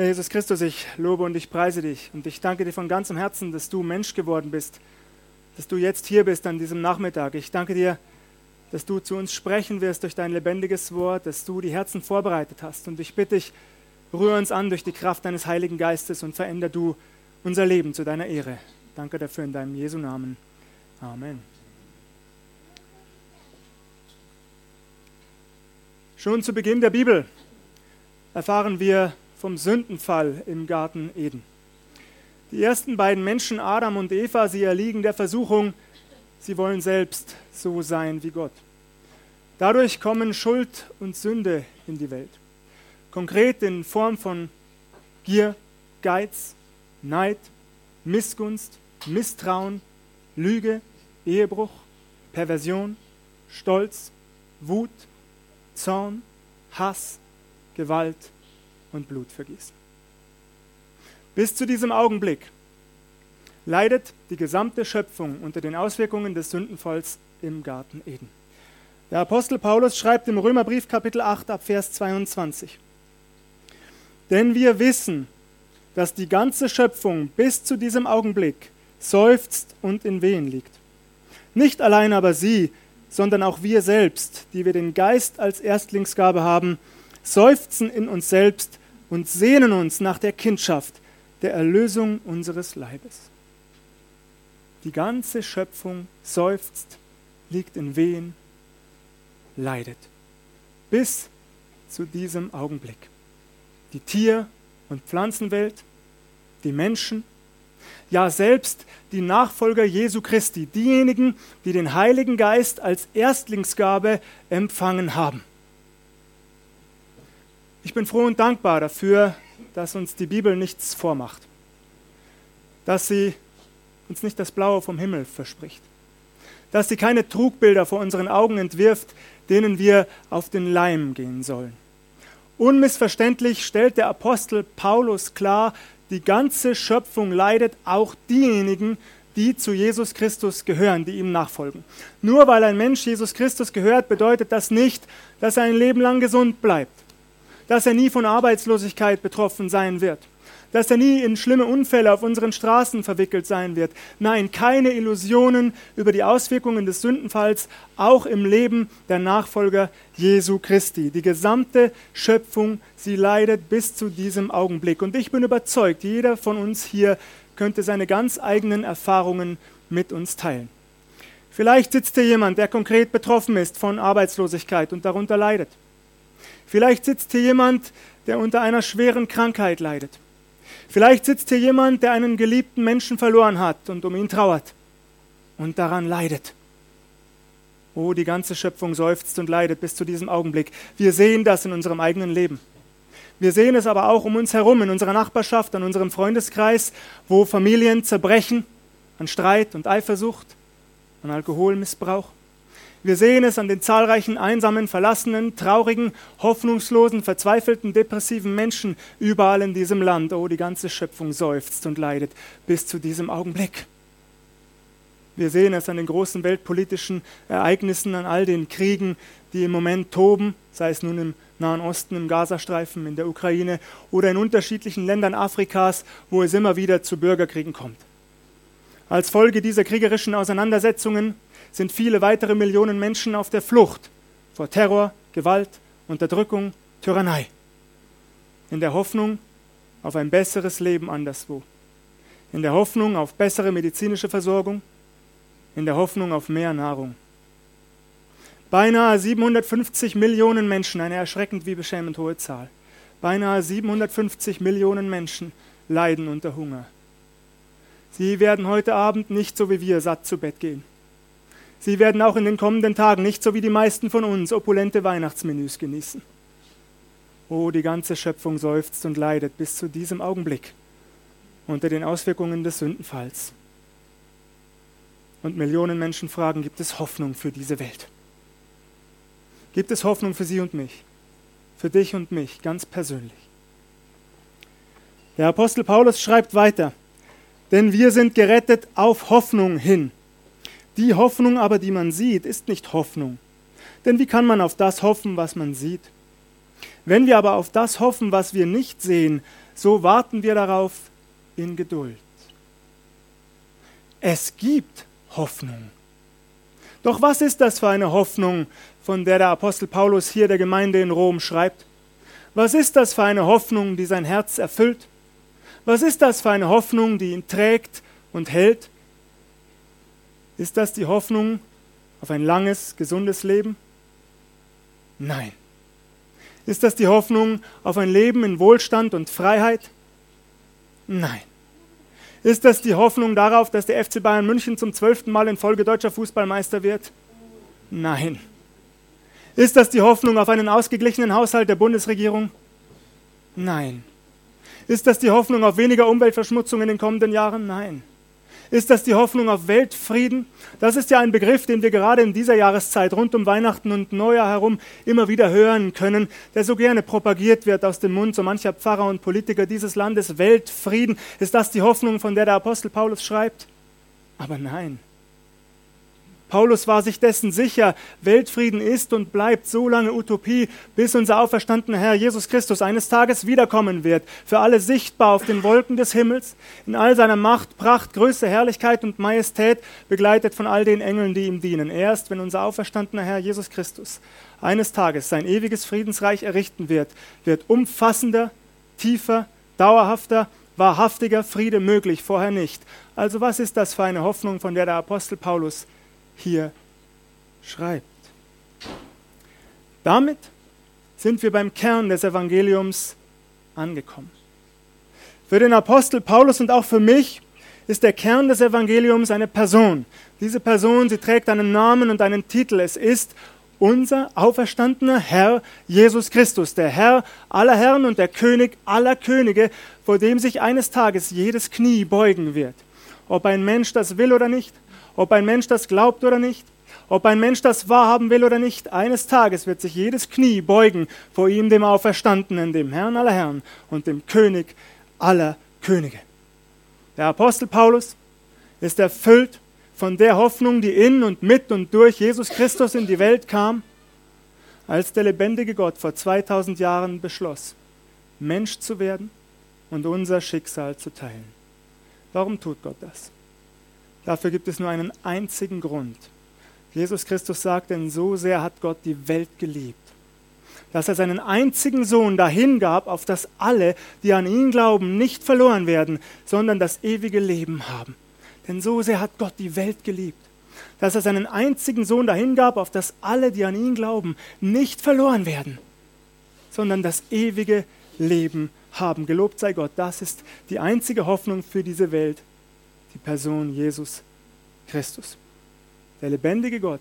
Herr Jesus Christus, ich lobe und ich preise dich und ich danke dir von ganzem Herzen, dass du Mensch geworden bist, dass du jetzt hier bist an diesem Nachmittag. Ich danke dir, dass du zu uns sprechen wirst durch dein lebendiges Wort, dass du die Herzen vorbereitet hast. Und ich bitte dich, rühre uns an durch die Kraft deines Heiligen Geistes und verändere du unser Leben zu deiner Ehre. Danke dafür in deinem Jesu Namen. Amen. Schon zu Beginn der Bibel erfahren wir vom Sündenfall im Garten Eden. Die ersten beiden Menschen, Adam und Eva, sie erliegen der Versuchung, sie wollen selbst so sein wie Gott. Dadurch kommen Schuld und Sünde in die Welt. Konkret in Form von Gier, Geiz, Neid, Missgunst, Misstrauen, Lüge, Ehebruch, Perversion, Stolz, Wut, Zorn, Hass, Gewalt und Blutvergießen. Bis zu diesem Augenblick leidet die gesamte Schöpfung unter den Auswirkungen des Sündenfalls im Garten Eden. Der Apostel Paulus schreibt im Römerbrief Kapitel 8 ab Vers 22. Denn wir wissen, dass die ganze Schöpfung bis zu diesem Augenblick seufzt und in Wehen liegt. Nicht allein aber sie, sondern auch wir selbst, die wir den Geist als Erstlingsgabe haben, seufzen in uns selbst und sehnen uns nach der Kindschaft, der Erlösung unseres Leibes. Die ganze Schöpfung seufzt, liegt in Wehen, leidet. Bis zu diesem Augenblick. Die Tier- und Pflanzenwelt, die Menschen, ja selbst die Nachfolger Jesu Christi, diejenigen, die den Heiligen Geist als Erstlingsgabe empfangen haben. Ich bin froh und dankbar dafür, dass uns die Bibel nichts vormacht, dass sie uns nicht das Blaue vom Himmel verspricht, dass sie keine Trugbilder vor unseren Augen entwirft, denen wir auf den Leim gehen sollen. Unmissverständlich stellt der Apostel Paulus klar, die ganze Schöpfung leidet, auch diejenigen, die zu Jesus Christus gehören, die ihm nachfolgen. Nur weil ein Mensch Jesus Christus gehört, bedeutet das nicht, dass er ein Leben lang gesund bleibt, dass er nie von Arbeitslosigkeit betroffen sein wird, dass er nie in schlimme Unfälle auf unseren Straßen verwickelt sein wird. Nein, keine Illusionen über die Auswirkungen des Sündenfalls, auch im Leben der Nachfolger Jesu Christi. Die gesamte Schöpfung, sie leidet bis zu diesem Augenblick. Und ich bin überzeugt, jeder von uns hier könnte seine ganz eigenen Erfahrungen mit uns teilen. Vielleicht sitzt hier jemand, der konkret betroffen ist von Arbeitslosigkeit und darunter leidet. Vielleicht sitzt hier jemand, der unter einer schweren Krankheit leidet. Vielleicht sitzt hier jemand, der einen geliebten Menschen verloren hat und um ihn trauert und daran leidet. Oh, die ganze Schöpfung seufzt und leidet bis zu diesem Augenblick. Wir sehen das in unserem eigenen Leben. Wir sehen es aber auch um uns herum, in unserer Nachbarschaft, an unserem Freundeskreis, wo Familien zerbrechen an Streit und Eifersucht, an Alkoholmissbrauch. Wir sehen es an den zahlreichen einsamen, verlassenen, traurigen, hoffnungslosen, verzweifelten, depressiven Menschen überall in diesem Land. Oh, die ganze Schöpfung seufzt und leidet bis zu diesem Augenblick. Wir sehen es an den großen weltpolitischen Ereignissen, an all den Kriegen, die im Moment toben, sei es nun im Nahen Osten, im Gazastreifen, in der Ukraine oder in unterschiedlichen Ländern Afrikas, wo es immer wieder zu Bürgerkriegen kommt. Als Folge dieser kriegerischen Auseinandersetzungen sind viele weitere Millionen Menschen auf der Flucht vor Terror, Gewalt, Unterdrückung, Tyrannei. In der Hoffnung auf ein besseres Leben anderswo. In der Hoffnung auf bessere medizinische Versorgung. In der Hoffnung auf mehr Nahrung. Beinahe 750 Millionen Menschen, eine erschreckend wie beschämend hohe Zahl. Beinahe 750 Millionen Menschen leiden unter Hunger. Sie werden heute Abend nicht so wie wir satt zu Bett gehen. Sie werden auch in den kommenden Tagen nicht so wie die meisten von uns opulente Weihnachtsmenüs genießen. Oh, die ganze Schöpfung seufzt und leidet bis zu diesem Augenblick unter den Auswirkungen des Sündenfalls. Und Millionen Menschen fragen, gibt es Hoffnung für diese Welt? Gibt es Hoffnung für sie und mich? Für dich und mich, ganz persönlich. Der Apostel Paulus schreibt weiter, denn wir sind gerettet auf Hoffnung hin. Die Hoffnung aber, die man sieht, ist nicht Hoffnung. Denn wie kann man auf das hoffen, was man sieht? Wenn wir aber auf das hoffen, was wir nicht sehen, so warten wir darauf in Geduld. Es gibt Hoffnung. Doch was ist das für eine Hoffnung, von der der Apostel Paulus hier der Gemeinde in Rom schreibt? Was ist das für eine Hoffnung, die sein Herz erfüllt? Was ist das für eine Hoffnung, die ihn trägt und hält? Ist das die Hoffnung auf ein langes, gesundes Leben? Nein. Ist das die Hoffnung auf ein Leben in Wohlstand und Freiheit? Nein. Ist das die Hoffnung darauf, dass der FC Bayern München zum zwölften Mal in Folge deutscher Fußballmeister wird? Nein. Ist das die Hoffnung auf einen ausgeglichenen Haushalt der Bundesregierung? Nein. Ist das die Hoffnung auf weniger Umweltverschmutzung in den kommenden Jahren? Nein. Ist das die Hoffnung auf Weltfrieden? Das ist ja ein Begriff, den wir gerade in dieser Jahreszeit rund um Weihnachten und Neujahr herum immer wieder hören können, der so gerne propagiert wird aus dem Mund so mancher Pfarrer und Politiker dieses Landes. Weltfrieden. Ist das die Hoffnung, von der der Apostel Paulus schreibt? Aber nein. Paulus war sich dessen sicher, Weltfrieden ist und bleibt so lange Utopie, bis unser auferstandener Herr Jesus Christus eines Tages wiederkommen wird, für alle sichtbar auf den Wolken des Himmels, in all seiner Macht, Pracht, Größe, Herrlichkeit und Majestät, begleitet von all den Engeln, die ihm dienen. Erst wenn unser auferstandener Herr Jesus Christus eines Tages sein ewiges Friedensreich errichten wird, wird umfassender, tiefer, dauerhafter, wahrhaftiger Friede möglich, vorher nicht. Also was ist das für eine Hoffnung, von der der Apostel Paulus hier schreibt. Damit sind wir beim Kern des Evangeliums angekommen. Für den Apostel Paulus und auch für mich ist der Kern des Evangeliums eine Person. Diese Person, sie trägt einen Namen und einen Titel. Es ist unser auferstandener Herr Jesus Christus, der Herr aller Herren und der König aller Könige, vor dem sich eines Tages jedes Knie beugen wird. Ob ein Mensch das will oder nicht, ob ein Mensch das glaubt oder nicht, ob ein Mensch das wahrhaben will oder nicht, eines Tages wird sich jedes Knie beugen vor ihm, dem Auferstandenen, dem Herrn aller Herren und dem König aller Könige. Der Apostel Paulus ist erfüllt von der Hoffnung, die in und mit und durch Jesus Christus in die Welt kam, als der lebendige Gott vor 2000 Jahren beschloss, Mensch zu werden und unser Schicksal zu teilen. Warum tut Gott das? Dafür gibt es nur einen einzigen Grund. Jesus Christus sagt, denn so sehr hat Gott die Welt geliebt, dass er seinen einzigen Sohn dahingab, auf dass alle, die an ihn glauben, nicht verloren werden, sondern das ewige Leben haben. Denn so sehr hat Gott die Welt geliebt, dass er seinen einzigen Sohn dahingab, auf dass alle, die an ihn glauben, nicht verloren werden, sondern das ewige Leben haben. Gelobt sei Gott, das ist die einzige Hoffnung für diese Welt Person Jesus Christus. Der lebendige Gott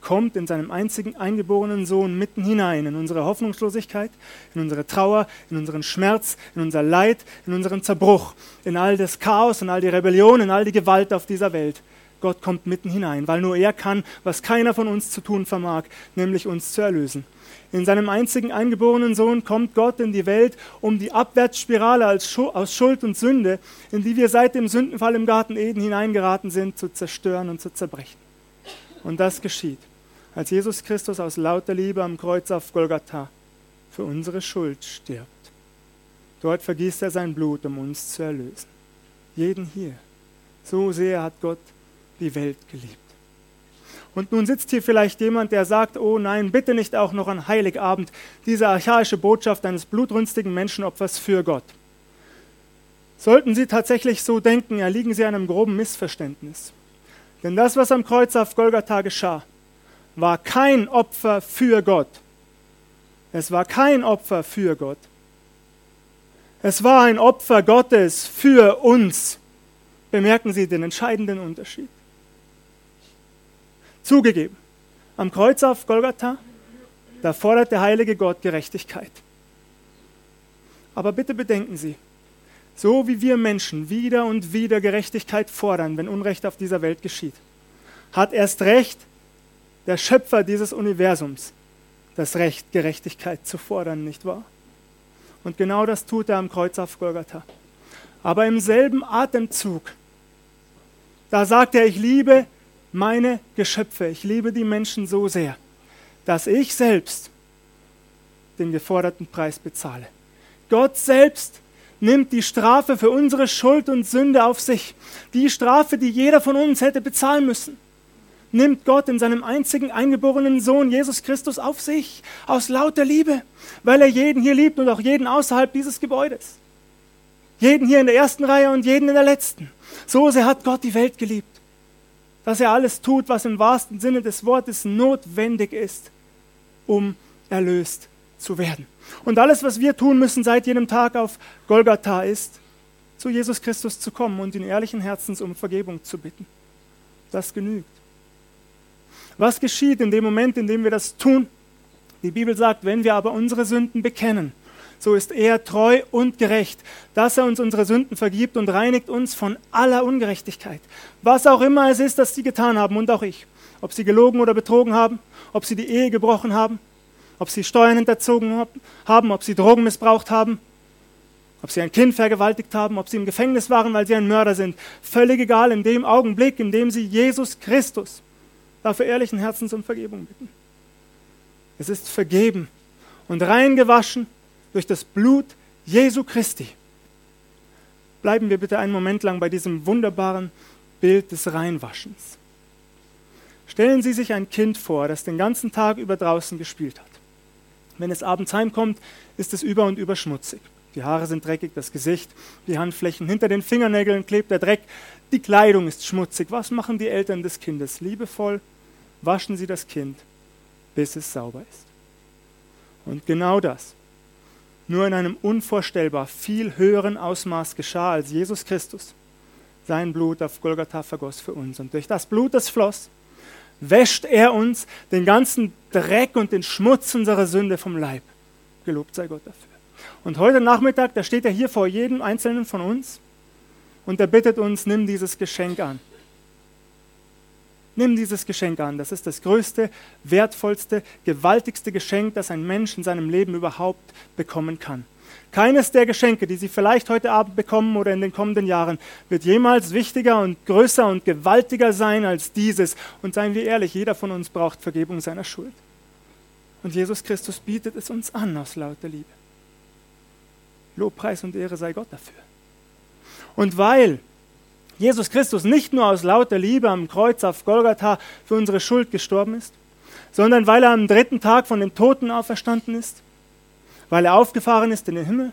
kommt in seinem einzigen eingeborenen Sohn mitten hinein in unsere Hoffnungslosigkeit, in unsere Trauer, in unseren Schmerz, in unser Leid, in unseren Zerbruch, in all das Chaos, in all die Rebellion, in all die Gewalt auf dieser Welt. Gott kommt mitten hinein, weil nur er kann, was keiner von uns zu tun vermag, nämlich uns zu erlösen. In seinem einzigen eingeborenen Sohn kommt Gott in die Welt, um die Abwärtsspirale aus Schuld und Sünde, in die wir seit dem Sündenfall im Garten Eden hineingeraten sind, zu zerstören und zu zerbrechen. Und das geschieht, als Jesus Christus aus lauter Liebe am Kreuz auf Golgatha für unsere Schuld stirbt. Dort vergießt er sein Blut, um uns zu erlösen. Jeden hier. So sehr hat Gott die Welt geliebt. Und nun sitzt hier vielleicht jemand, der sagt, oh nein, bitte nicht auch noch an Heiligabend diese archaische Botschaft eines blutrünstigen Menschenopfers für Gott. Sollten Sie tatsächlich so denken, erliegen Sie einem groben Missverständnis. Denn das, was am Kreuz auf Golgatha geschah, war kein Opfer für Gott. Es war kein Opfer für Gott. Es war ein Opfer Gottes für uns. Bemerken Sie den entscheidenden Unterschied. Zugegeben, am Kreuz auf Golgatha, da fordert der heilige Gott Gerechtigkeit. Aber bitte bedenken Sie, so wie wir Menschen wieder und wieder Gerechtigkeit fordern, wenn Unrecht auf dieser Welt geschieht, hat erst recht der Schöpfer dieses Universums das Recht, Gerechtigkeit zu fordern, nicht wahr? Und genau das tut er am Kreuz auf Golgatha. Aber im selben Atemzug, da sagt er, ich liebe meine Geschöpfe, ich liebe die Menschen so sehr, dass ich selbst den geforderten Preis bezahle. Gott selbst nimmt die Strafe für unsere Schuld und Sünde auf sich. Die Strafe, die jeder von uns hätte bezahlen müssen, nimmt Gott in seinem einzigen eingeborenen Sohn Jesus Christus auf sich, aus lauter Liebe, weil er jeden hier liebt und auch jeden außerhalb dieses Gebäudes. Jeden hier in der ersten Reihe und jeden in der letzten. So sehr hat Gott die Welt geliebt, dass er alles tut, was im wahrsten Sinne des Wortes notwendig ist, um erlöst zu werden. Und alles, was wir tun müssen seit jenem Tag auf Golgatha ist, zu Jesus Christus zu kommen und in ehrlichen Herzens um Vergebung zu bitten. Das genügt. Was geschieht in dem Moment, in dem wir das tun? Die Bibel sagt, wenn wir aber unsere Sünden bekennen, so ist er treu und gerecht, dass er uns unsere Sünden vergibt und reinigt uns von aller Ungerechtigkeit. Was auch immer es ist, das sie getan haben und auch ich. Ob sie gelogen oder betrogen haben, ob sie die Ehe gebrochen haben, ob sie Steuern hinterzogen haben, ob sie Drogen missbraucht haben, ob sie ein Kind vergewaltigt haben, ob sie im Gefängnis waren, weil sie ein Mörder sind. Völlig egal in dem Augenblick, in dem sie Jesus Christus dafür ehrlichen Herzens um Vergebung bitten. Es ist vergeben und reingewaschen durch das Blut Jesu Christi. Bleiben wir bitte einen Moment lang bei diesem wunderbaren Bild des Reinwaschens. Stellen Sie sich ein Kind vor, das den ganzen Tag über draußen gespielt hat. Wenn es abends heimkommt, ist es über und über schmutzig. Die Haare sind dreckig, das Gesicht, die Handflächen, hinter den Fingernägeln klebt der Dreck, die Kleidung ist schmutzig. Was machen die Eltern des Kindes? Liebevoll waschen sie das Kind, bis es sauber ist. Und genau das, nur in einem unvorstellbar viel höheren Ausmaß geschah, als Jesus Christus sein Blut auf Golgatha vergoss für uns. Und durch das Blut, das floss, wäscht er uns den ganzen Dreck und den Schmutz unserer Sünde vom Leib. Gelobt sei Gott dafür. Und heute Nachmittag, da steht er hier vor jedem Einzelnen von uns und er bittet uns, nimm dieses Geschenk an. Nimm dieses Geschenk an. Das ist das größte, wertvollste, gewaltigste Geschenk, das ein Mensch in seinem Leben überhaupt bekommen kann. Keines der Geschenke, die Sie vielleicht heute Abend bekommen oder in den kommenden Jahren, wird jemals wichtiger und größer und gewaltiger sein als dieses. Und seien wir ehrlich, jeder von uns braucht Vergebung seiner Schuld. Und Jesus Christus bietet es uns an aus lauter Liebe. Lobpreis und Ehre sei Gott dafür. Und weil Jesus Christus nicht nur aus lauter Liebe am Kreuz auf Golgatha für unsere Schuld gestorben ist, sondern weil er am dritten Tag von den Toten auferstanden ist, weil er aufgefahren ist in den Himmel,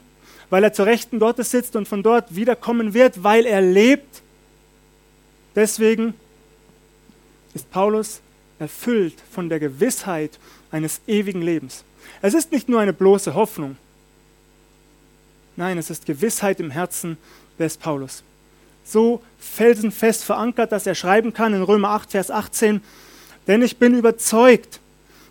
weil er zur Rechten Gottes sitzt und von dort wiederkommen wird, weil er lebt. Deswegen ist Paulus erfüllt von der Gewissheit eines ewigen Lebens. Es ist nicht nur eine bloße Hoffnung. Nein, es ist Gewissheit im Herzen des Paulus. So felsenfest verankert, dass er schreiben kann in Römer 8, Vers 18, denn ich bin überzeugt,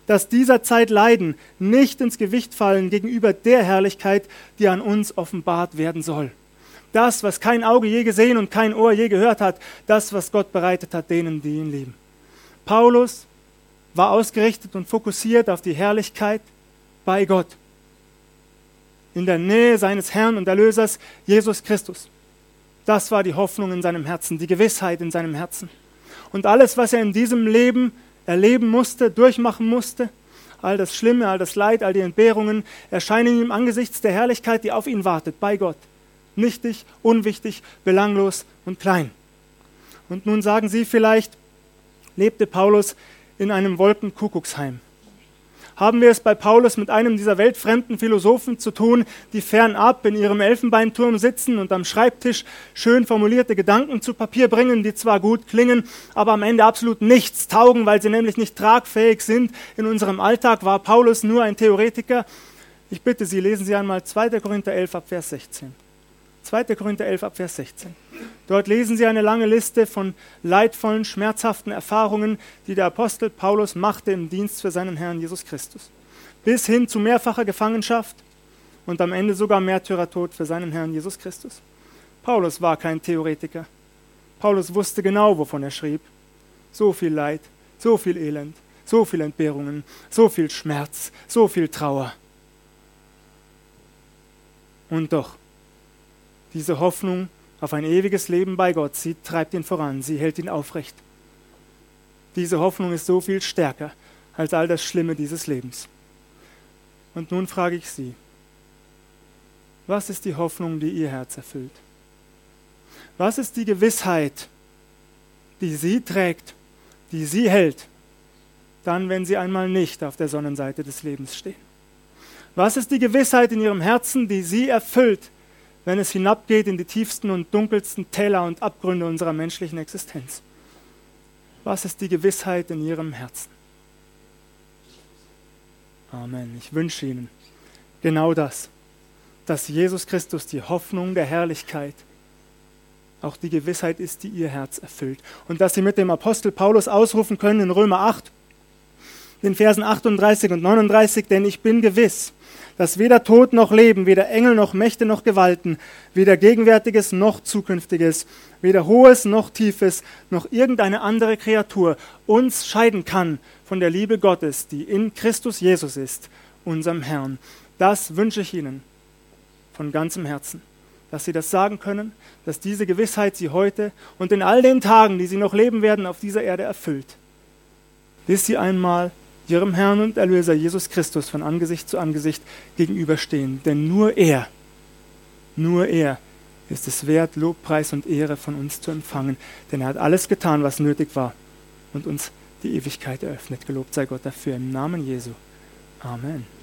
dass dieser Zeit Leiden nicht ins Gewicht fallen gegenüber der Herrlichkeit, die an uns offenbart werden soll. Das, was kein Auge je gesehen und kein Ohr je gehört hat, das, was Gott bereitet hat denen, die ihn lieben. Paulus war ausgerichtet und fokussiert auf die Herrlichkeit bei Gott, in der Nähe seines Herrn und Erlösers Jesus Christus. Das war die Hoffnung in seinem Herzen, die Gewissheit in seinem Herzen. Und alles, was er in diesem Leben erleben musste, durchmachen musste, all das Schlimme, all das Leid, all die Entbehrungen, erscheinen ihm angesichts der Herrlichkeit, die auf ihn wartet, bei Gott. Nichtig, unwichtig, belanglos und klein. Und nun sagen Sie vielleicht, lebte Paulus in einem Wolkenkuckucksheim haben wir es bei Paulus mit einem dieser weltfremden Philosophen zu tun, die fernab in ihrem Elfenbeinturm sitzen und am Schreibtisch schön formulierte Gedanken zu Papier bringen, die zwar gut klingen, aber am Ende absolut nichts taugen, weil sie nämlich nicht tragfähig sind. In unserem Alltag war Paulus nur ein Theoretiker. Ich bitte Sie, lesen Sie einmal 2. Korinther 11 ab Vers 16. 2. Korinther 11 ab Vers 16. Dort lesen Sie eine lange Liste von leidvollen, schmerzhaften Erfahrungen, die der Apostel Paulus machte im Dienst für seinen Herrn Jesus Christus. Bis hin zu mehrfacher Gefangenschaft und am Ende sogar Märtyrertod für seinen Herrn Jesus Christus. Paulus war kein Theoretiker. Paulus wusste genau, wovon er schrieb. So viel Leid, so viel Elend, so viel Entbehrungen, so viel Schmerz, so viel Trauer. Und doch, diese Hoffnung auf ein ewiges Leben bei Gott, sie treibt ihn voran, sie hält ihn aufrecht. Diese Hoffnung ist so viel stärker als all das Schlimme dieses Lebens. Und nun frage ich Sie, was ist die Hoffnung, die Ihr Herz erfüllt? Was ist die Gewissheit, die Sie trägt, die Sie hält, dann, wenn Sie einmal nicht auf der Sonnenseite des Lebens stehen? Was ist die Gewissheit in Ihrem Herzen, die Sie erfüllt, wenn es hinabgeht in die tiefsten und dunkelsten Täler und Abgründe unserer menschlichen Existenz? Was ist die Gewissheit in Ihrem Herzen? Amen. Ich wünsche Ihnen genau das, dass Jesus Christus die Hoffnung der Herrlichkeit auch die Gewissheit ist, die Ihr Herz erfüllt. Und dass Sie mit dem Apostel Paulus ausrufen können in Römer 8, den Versen 38 und 39, denn ich bin gewiss, dass weder Tod noch Leben, weder Engel noch Mächte noch Gewalten, weder Gegenwärtiges noch Zukünftiges, weder Hohes noch Tiefes, noch irgendeine andere Kreatur uns scheiden kann von der Liebe Gottes, die in Christus Jesus ist, unserem Herrn. Das wünsche ich Ihnen von ganzem Herzen, dass Sie das sagen können, dass diese Gewissheit Sie heute und in all den Tagen, die Sie noch leben werden, auf dieser Erde erfüllt, bis Sie einmal ihrem Herrn und Erlöser Jesus Christus von Angesicht zu Angesicht gegenüberstehen. Denn nur er, nur er ist es wert, Lobpreis und Ehre von uns zu empfangen. Denn er hat alles getan, was nötig war und uns die Ewigkeit eröffnet. Gelobt sei Gott dafür im Namen Jesu. Amen.